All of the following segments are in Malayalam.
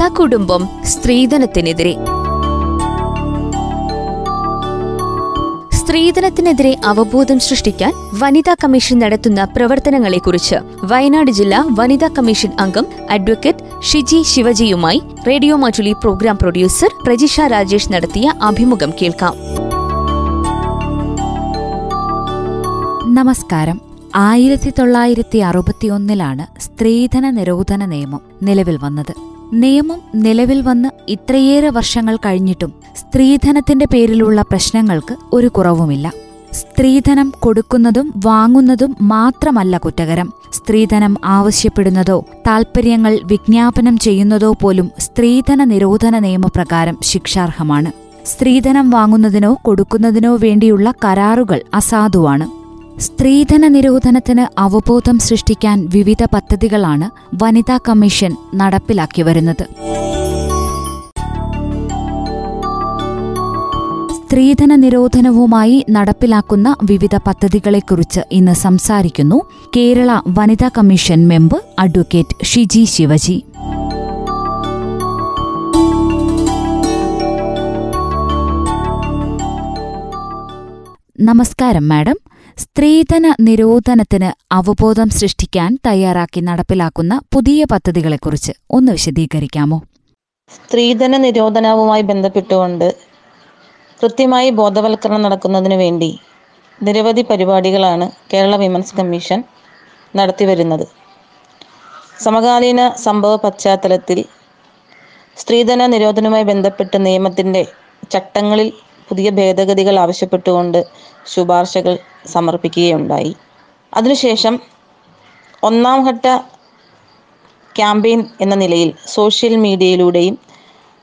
സകുടുംബം സ്ത്രീധനത്തിനെതിരെ. സ്ത്രീധനത്തിനെതിരെ അവബോധം സൃഷ്ടിക്കാൻ വനിതാ കമ്മീഷൻ നടത്തുന്ന പ്രവർത്തനങ്ങളെക്കുറിച്ച് വയനാട് ജില്ലാ വനിതാ കമ്മീഷൻ അംഗം advocate Shiji ശിവജിയുമായി radio Mattoli program producer Prajisha Rajesh നടത്തിയ അഭിമുഖം കേൾക്കാം. നമസ്കാരം. ആയിരത്തി തൊള്ളായിരത്തി അറുപത്തിയൊന്നിലാണ് സ്ത്രീധന നിരോധന നിയമം നിലവിൽ വന്നത്. നിയമം നിലവിൽ വന്ന് ഇത്രയേറെ വർഷങ്ങൾ കഴിഞ്ഞിട്ടും സ്ത്രീധനത്തിന്റെ പേരിലുള്ള പ്രശ്നങ്ങൾക്ക് ഒരു കുറവുമില്ല. സ്ത്രീധനം കൊടുക്കുന്നതും വാങ്ങുന്നതും മാത്രമല്ല കുറ്റകരം. സ്ത്രീധനം ആവശ്യപ്പെടുന്നതോ താൽപര്യങ്ങൾ വിജ്ഞാപനം ചെയ്യുന്നതോ പോലും സ്ത്രീധന നിരോധന നിയമപ്രകാരം ശിക്ഷാർഹമാണ്. സ്ത്രീധനം വാങ്ങുന്നതിനോ കൊടുക്കുന്നതിനോ വേണ്ടിയുള്ള കരാറുകൾ അസാധുവാണ്. സ്ത്രീധന നിരോധനത്തിന് അവബോധം സൃഷ്ടിക്കാൻ വിവിധ പദ്ധതികളാണ് വനിതാ കമ്മീഷൻ നടപ്പിലാക്കി വരുന്നത്. സ്ത്രീധന നിരോധനവുമായി നടപ്പിലാക്കുന്ന വിവിധ പദ്ധതികളെക്കുറിച്ച് ഇന്ന് സംസാരിക്കുന്നു കേരള വനിതാ commission member advocate Shiji Shivaji. നമസ്കാരം മാഡം. സ്ത്രീധന നിരോധനത്തിന് അവബോധം സൃഷ്ടിക്കാൻ തയ്യാറാക്കി നടപ്പിലാക്കുന്ന പുതിയ പദ്ധതികളെക്കുറിച്ച് ഒന്ന് വിശദീകരിക്കാമോ? സ്ത്രീധന നിരോധനവുമായി ബന്ധപ്പെട്ടുകൊണ്ട് കൃത്യമായി ബോധവൽക്കരണം നടക്കുന്നതിനു വേണ്ടി നിരവധി പരിപാടികളാണ് കേരള വിമൻസ് കമ്മീഷൻ നടത്തിവരുന്നത് സമകാലീന സംഭവ പശ്ചാത്തലത്തിൽ സ്ത്രീധന നിരോധനവുമായി ബന്ധപ്പെട്ട് നിയമത്തിന്റെ ചട്ടങ്ങളിൽ പുതിയ ഭേദഗതികൾ ആവശ്യപ്പെട്ടുകൊണ്ട് ശുപാർശകൾ സമർപ്പിക്കുകയുണ്ടായി. അതിനുശേഷം ഒന്നാം ഘട്ട ക്യാമ്പയിൻ എന്ന നിലയിൽ സോഷ്യൽ മീഡിയയിലൂടെയും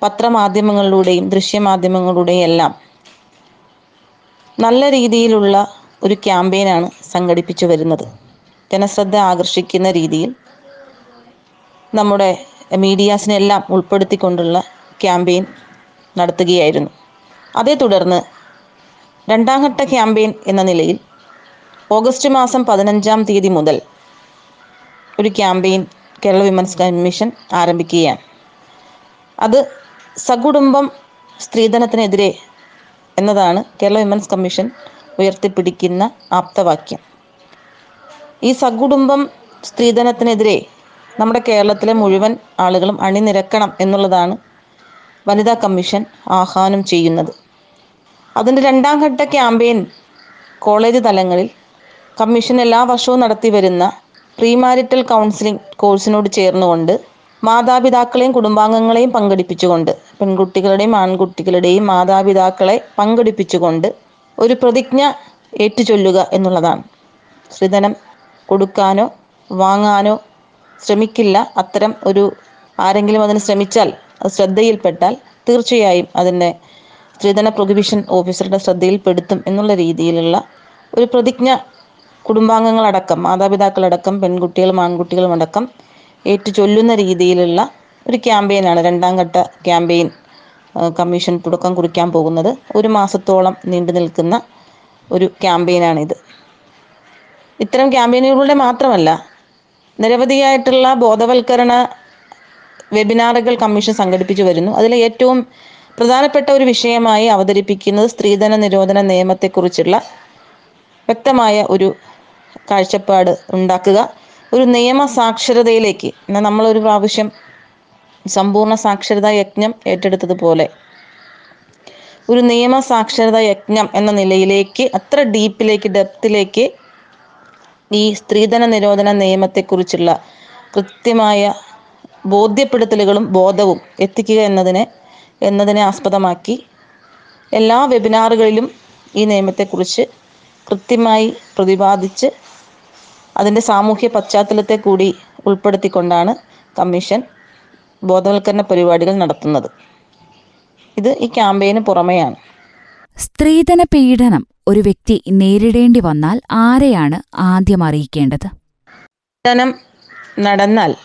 പത്രമാധ്യമങ്ങളിലൂടെയും ദൃശ്യമാധ്യമങ്ങളിലൂടെയും എല്ലാം നല്ല രീതിയിലുള്ള ഒരു ക്യാമ്പയിനാണ് സംഘടിപ്പിച്ചു വരുന്നത്. ജനശ്രദ്ധ ആകർഷിക്കുന്ന രീതിയിൽ നമ്മുടെ മീഡിയാസിനെല്ലാം ഉൾപ്പെടുത്തിക്കൊണ്ടുള്ള ക്യാമ്പയിൻ നടത്തുകയായിരുന്നു. അതേ തുടർന്ന് രണ്ടാം ഘട്ട ക്യാമ്പയിൻ എന്ന നിലയിൽ ഓഗസ്റ്റ് മാസം പതിനഞ്ചാം തീയതി മുതൽ ഒരു ക്യാമ്പയിൻ കേരള വിമൻസ് കമ്മീഷൻ ആരംഭിക്കുകയാണ്. അത് സകുടുംബം സ്ത്രീധനത്തിനെതിരെ എന്നതാണ് കേരള വിമൻസ് കമ്മീഷൻ ഉയർത്തിപ്പിടിക്കുന്ന ആപ്തവാക്യം. ഈ സകുടുംബം സ്ത്രീധനത്തിനെതിരെ നമ്മുടെ കേരളത്തിലെ മുഴുവൻ ആളുകളും അണിനിരക്കണം എന്നുള്ളതാണ് വനിതാ കമ്മീഷൻ ആഹ്വാനം ചെയ്യുന്നത്. അതിന്റെ രണ്ടാം ഘട്ട ക്യാമ്പയിൻ കോളേജ് തലങ്ങളിൽ കമ്മീഷൻ എല്ലാ വർഷവും നടത്തി വരുന്ന പ്രീമാരിറ്റൽ കൗൺസിലിംഗ് കോഴ്സിനോട് ചേർന്നുകൊണ്ട് മാതാപിതാക്കളെയും കുടുംബാംഗങ്ങളെയും പങ്കെടുപ്പിച്ചുകൊണ്ട് പെൺകുട്ടികളുടെയും ആൺകുട്ടികളുടെയും മാതാപിതാക്കളെ പങ്കെടുപ്പിച്ചുകൊണ്ട് ഒരു പ്രതിജ്ഞ ഏറ്റുചൊല്ലുക എന്നുള്ളതാണ്. സ്ത്രീധനം കൊടുക്കാനോ വാങ്ങാനോ ശ്രമിക്കില്ല. അത്തരം ഒരു ആരെങ്കിലും അതിന് ശ്രമിച്ചാൽ അത് ശ്രദ്ധയിൽപ്പെട്ടാൽ തീർച്ചയായും അതിന്റെ സ്ത്രീധന പ്രൊഹിബിഷൻ ഓഫീസറുടെ ശ്രദ്ധയിൽപ്പെടുത്തും എന്നുള്ള രീതിയിലുള്ള ഒരു പ്രതിജ്ഞ കുടുംബാംഗങ്ങളടക്കം മാതാപിതാക്കളടക്കം പെൺകുട്ടികളും ആൺകുട്ടികളും അടക്കം ഏറ്റു ചൊല്ലുന്ന രീതിയിലുള്ള ഒരു ക്യാമ്പയിനാണ് രണ്ടാം ഘട്ട ക്യാമ്പയിൻ കമ്മീഷൻ തുടക്കം കുറിക്കാൻ പോകുന്നത്. ഒരു മാസത്തോളം നീണ്ടു നിൽക്കുന്ന ഒരു ക്യാമ്പയിനാണിത്. ഇത്തരം ക്യാമ്പയിനുകളുടെ മാത്രമല്ല നിരവധിയായിട്ടുള്ള ബോധവൽക്കരണ വെബിനാറുകൾ കമ്മീഷൻ സംഘടിപ്പിച്ചു വരുന്നു. അതിൽ ഏറ്റവും പ്രധാനപ്പെട്ട ഒരു വിഷയമായി അവതരിപ്പിക്കുന്നത് സ്ത്രീധന നിരോധന നിയമത്തെക്കുറിച്ചുള്ള വ്യക്തമായ ഒരു കാഴ്ചപ്പാട് ഉണ്ടാക്കുക. ഒരു നിയമ സാക്ഷരതയിലേക്ക് എന്നാൽ നമ്മളൊരു പ്രാവശ്യം സമ്പൂർണ സാക്ഷരതാ യജ്ഞം ഏറ്റെടുത്തതുപോലെ ഒരു നിയമ സാക്ഷരതാ യജ്ഞം എന്ന നിലയിലേക്ക് അത്ര ഡീപ്പിലേക്ക് ഡെപ്തിലേക്ക് ഈ സ്ത്രീധന നിരോധന നിയമത്തെക്കുറിച്ചുള്ള കൃത്യമായ ബോധ്യപ്പെടുത്തലുകളും ബോധവും എത്തിക്കുക എന്നതിനെ എന്നതിനെ ആസ്പദമാക്കി എല്ലാ വെബിനാറുകളിലും ഈ നിയമത്തെക്കുറിച്ച് കൃത്യമായി പ്രതിപാദിച്ച് അതിന്റെ സാമൂഹ്യ പശ്ചാത്തലത്തെ കൂടി ഉൾപ്പെടുത്തിക്കൊണ്ടാണ് കമ്മീഷൻ ബോധവൽക്കരണ പരിപാടികൾ നടത്തുന്നത്. ഇത് ഈ ക്യാമ്പയിന് പുറമെയാണ്. സ്ത്രീധന പീഡനം ഒരു വ്യക്തി നേരിടേണ്ടി വന്നാൽ ആരെയാണ് ആദ്യം അറിയിക്കേണ്ടത്? പീഡനം നടന്നാൽ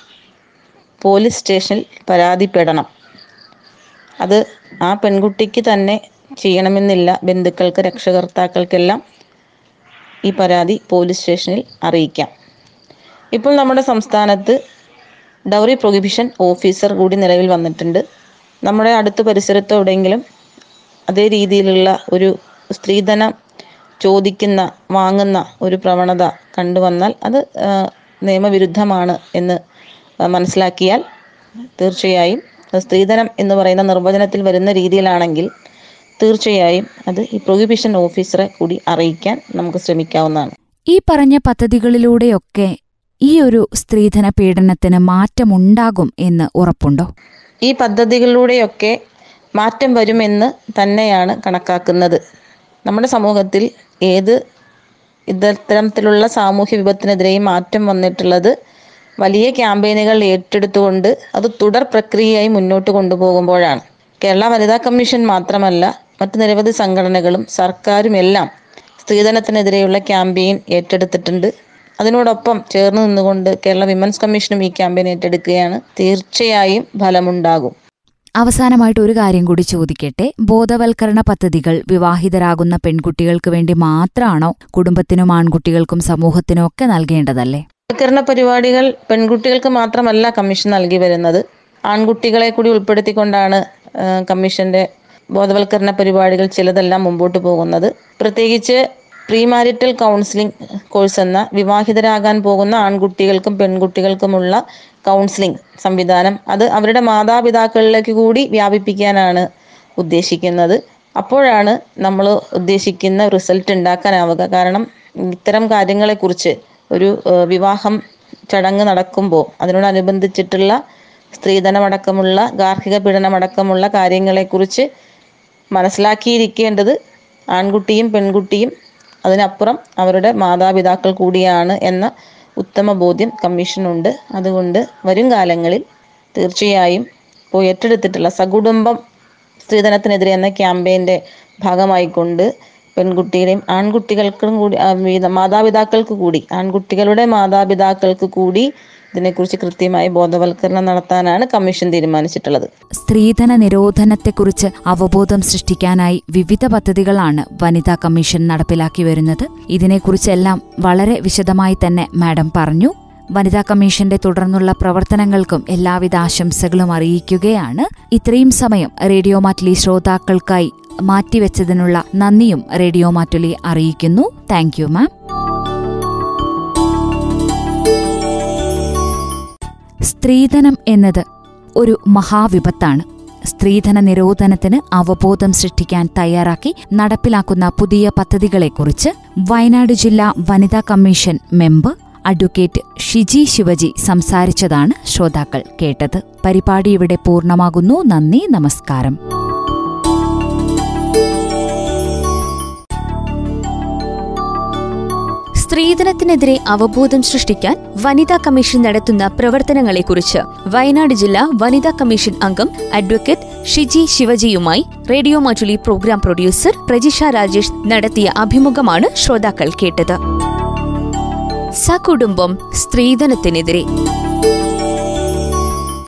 പോലീസ് സ്റ്റേഷനിൽ പരാതിപ്പെടണം. അത് ആ പെൺകുട്ടിക്ക് തന്നെ ചെയ്യണമെന്നില്ല. ബന്ധുക്കൾക്ക് രക്ഷകർത്താക്കൾക്കെല്ലാം ഈ പരാതി പോലീസ് സ്റ്റേഷനിൽ അറിയിക്കാം. ഇപ്പോൾ നമ്മുടെ സംസ്ഥാനത്ത് ഡൗറി പ്രൊഹിബിഷൻ ഓഫീസർ കൂടി നിലവിൽ വന്നിട്ടുണ്ട്. നമ്മുടെ അടുത്ത പരിസരത്തോ എവിടെയെങ്കിലും അതേ രീതിയിലുള്ള ഒരു സ്ത്രീധനം ചോദിക്കുന്ന വാങ്ങുന്ന ഒരു പ്രവണത കണ്ടുവന്നാൽ അത് നിയമവിരുദ്ധമാണ് എന്ന് മനസ്സിലാക്കിയാൽ തീർച്ചയായും സ്ത്രീധനം എന്ന് പറയുന്ന നിർവചനത്തിൽ വരുന്ന രീതിയിലാണെങ്കിൽ തീർച്ചയായും അത് ഈ പ്രൊഹിബിഷൻ ഓഫീസറെ കൂടി അറിയിക്കാൻ നമുക്ക് ശ്രമിക്കാവുന്നതാണ്. ഈ പറഞ്ഞ പദ്ധതികളിലൂടെയൊക്കെ ഈ ഒരു സ്ത്രീധന പീഡനത്തിന് മാറ്റമുണ്ടാകും എന്ന് ഉറപ്പുണ്ടോ? ഈ പദ്ധതികളിലൂടെയൊക്കെ മാറ്റം വരുമെന്ന് തന്നെയാണ് കണക്കാക്കുന്നത്. നമ്മുടെ സമൂഹത്തിൽ ഏത് ഇത്തരത്തിലുള്ള സാമൂഹ്യ വിപത്തിനെതിരെയും മാറ്റം വന്നിട്ടുള്ളത് വലിയ ക്യാമ്പയിനുകൾ ഏറ്റെടുത്തുകൊണ്ട് അത് തുടർ പ്രക്രിയയായി മുന്നോട്ട് കൊണ്ടുപോകുമ്പോഴാണ്. കേരള വനിതാ കമ്മീഷൻ മാത്രമല്ല മറ്റ് നിരവധി സംഘടനകളും സർക്കാരും എല്ലാം സ്ത്രീധനത്തിനെതിരെയുള്ള ക്യാമ്പയിൻ ഏറ്റെടുത്തിട്ടുണ്ട്. അതിനോടൊപ്പം ചേർന്ന് നിന്നുകൊണ്ട് കേരള വിമൻസ് കമ്മീഷനും ഈ ക്യാമ്പയിൻ ഏറ്റെടുക്കുകയാണ്. തീർച്ചയായും ഫലമുണ്ടാകും. അവസാനമായിട്ട് ഒരു കാര്യം കൂടി ചോദിക്കട്ടെ. ബോധവൽക്കരണ പദ്ധതികൾ വിവാഹിതരാകുന്ന പെൺകുട്ടികൾക്ക് വേണ്ടി മാത്രമാണോ കുടുംബത്തിനും ആൺകുട്ടികൾക്കും സമൂഹത്തിനും ഒക്കെ നൽകേണ്ടതല്ലേ? ബോധവൽക്കരണ പരിപാടികൾ പെൺകുട്ടികൾക്ക് മാത്രമല്ല കമ്മീഷൻ നൽകി വരുന്നത്. ആൺകുട്ടികളെ കൂടി ഉൾപ്പെടുത്തിക്കൊണ്ടാണ് കമ്മീഷന്റെ ബോധവൽക്കരണ പരിപാടികൾ ചിലതെല്ലാം മുമ്പോട്ട് പോകുന്നത്. പ്രത്യേകിച്ച് പ്രീമാരിറ്റൽ കൗൺസിലിംഗ് കോഴ്സ് എന്ന വിവാഹിതരാകാൻ പോകുന്ന ആൺകുട്ടികൾക്കും പെൺകുട്ടികൾക്കുമുള്ള കൗൺസിലിംഗ് സംവിധാനം അത് അവരുടെ മാതാപിതാക്കളിലേക്ക് കൂടി വ്യാപിപ്പിക്കാനാണ് ഉദ്ദേശിക്കുന്നത്. അപ്പോഴാണ് നമ്മൾ ഉദ്ദേശിക്കുന്ന റിസൾട്ട് ഉണ്ടാക്കാനാവുക. കാരണം ഇത്തരം കാര്യങ്ങളെക്കുറിച്ച് ഒരു വിവാഹം ചടങ്ങ് നടക്കുമ്പോൾ അതിനോടനുബന്ധിച്ചിട്ടുള്ള സ്ത്രീധനമടക്കമുള്ള ഗാർഹിക പീഡനമടക്കമുള്ള കാര്യങ്ങളെക്കുറിച്ച് മനസ്സിലാക്കിയിരിക്കേണ്ടത് ആൺകുട്ടിയും പെൺകുട്ടിയും അതിനപ്പുറം അവരുടെ മാതാപിതാക്കൾ കൂടിയാണ് എന്ന ഉത്തമ ബോധ്യം കമ്മീഷനുണ്ട്. അതുകൊണ്ട് വരും കാലങ്ങളിൽ തീർച്ചയായും ഇപ്പോൾ ഏറ്റെടുത്തിട്ടുള്ള സകുടുംബം സ്ത്രീധനത്തിനെതിരെ എന്ന ക്യാമ്പയിന്റെ ഭാഗമായിക്കൊണ്ട് പെൺകുട്ടിയുടെയും ആൺകുട്ടികൾക്കും കൂടി മാതാപിതാക്കൾക്ക് കൂടി ആൺകുട്ടികളുടെ മാതാപിതാക്കൾക്ക് കൂടി ഇതിനെക്കുറിച്ച് കൃത്യമായി ബോധവൽക്കരണം നടത്താനാണ് കമ്മീഷൻ തീരുമാനിച്ചിട്ടുള്ളത്. സ്ത്രീധന നിരോധനത്തെക്കുറിച്ച് അവബോധം സൃഷ്ടിക്കാനായി വിവിധ പദ്ധതികളാണ് വനിതാ കമ്മീഷൻ നടപ്പിലാക്കി വരുന്നത്. ഇതിനെക്കുറിച്ചെല്ലാം വളരെ വിശദമായി തന്നെ മാഡം പറഞ്ഞു. വനിതാ കമ്മീഷന്റെ തുടർന്നുള്ള പ്രവർത്തനങ്ങൾക്കും എല്ലാവിധ ആശംസകളും അറിയിക്കുകയാണ്. ഇത്രയും സമയം റേഡിയോ മാറ്റുലി ശ്രോതാക്കൾക്കായി മാറ്റിവെച്ചതിനുള്ള നന്ദിയും റേഡിയോ മാറ്റുലി അറിയിക്കുന്നു. താങ്ക് യു മാം സ്ത്രീധനം എന്നത് ഒരു മഹാവിപത്താണ്. സ്ത്രീധന നിരോധനത്തിന് അവബോധം സൃഷ്ടിക്കാൻ തയ്യാറാക്കി നടപ്പിലാക്കുന്ന പുതിയ പദ്ധതികളെക്കുറിച്ച് വയനാട് ജില്ലാ വനിതാ commission member advocate Shiji Shivaji സംസാരിച്ചതാണ് ശ്രോതാക്കൾ കേട്ടത്. പരിപാടി ഇവിടെ പൂർണമാകുന്നു. നന്ദി നമസ്കാരം. സ്ത്രീധനത്തിനെതിരെ അവബോധം സൃഷ്ടിക്കാൻ വനിതാ കമ്മീഷൻ നടത്തുന്ന പ്രവർത്തനങ്ങളെക്കുറിച്ച് വയനാട് ജില്ലാ വനിതാ കമ്മീഷൻ അംഗം advocate Shiji ശിവജിയുമായി radio Mattoli program producer Prajisha Rajesh നടത്തിയ അഭിമുഖമാണ് ശ്രോതാക്കൾ കേട്ടത്. സകുടുംബം സ്ത്രീധനത്തിനെതിരെ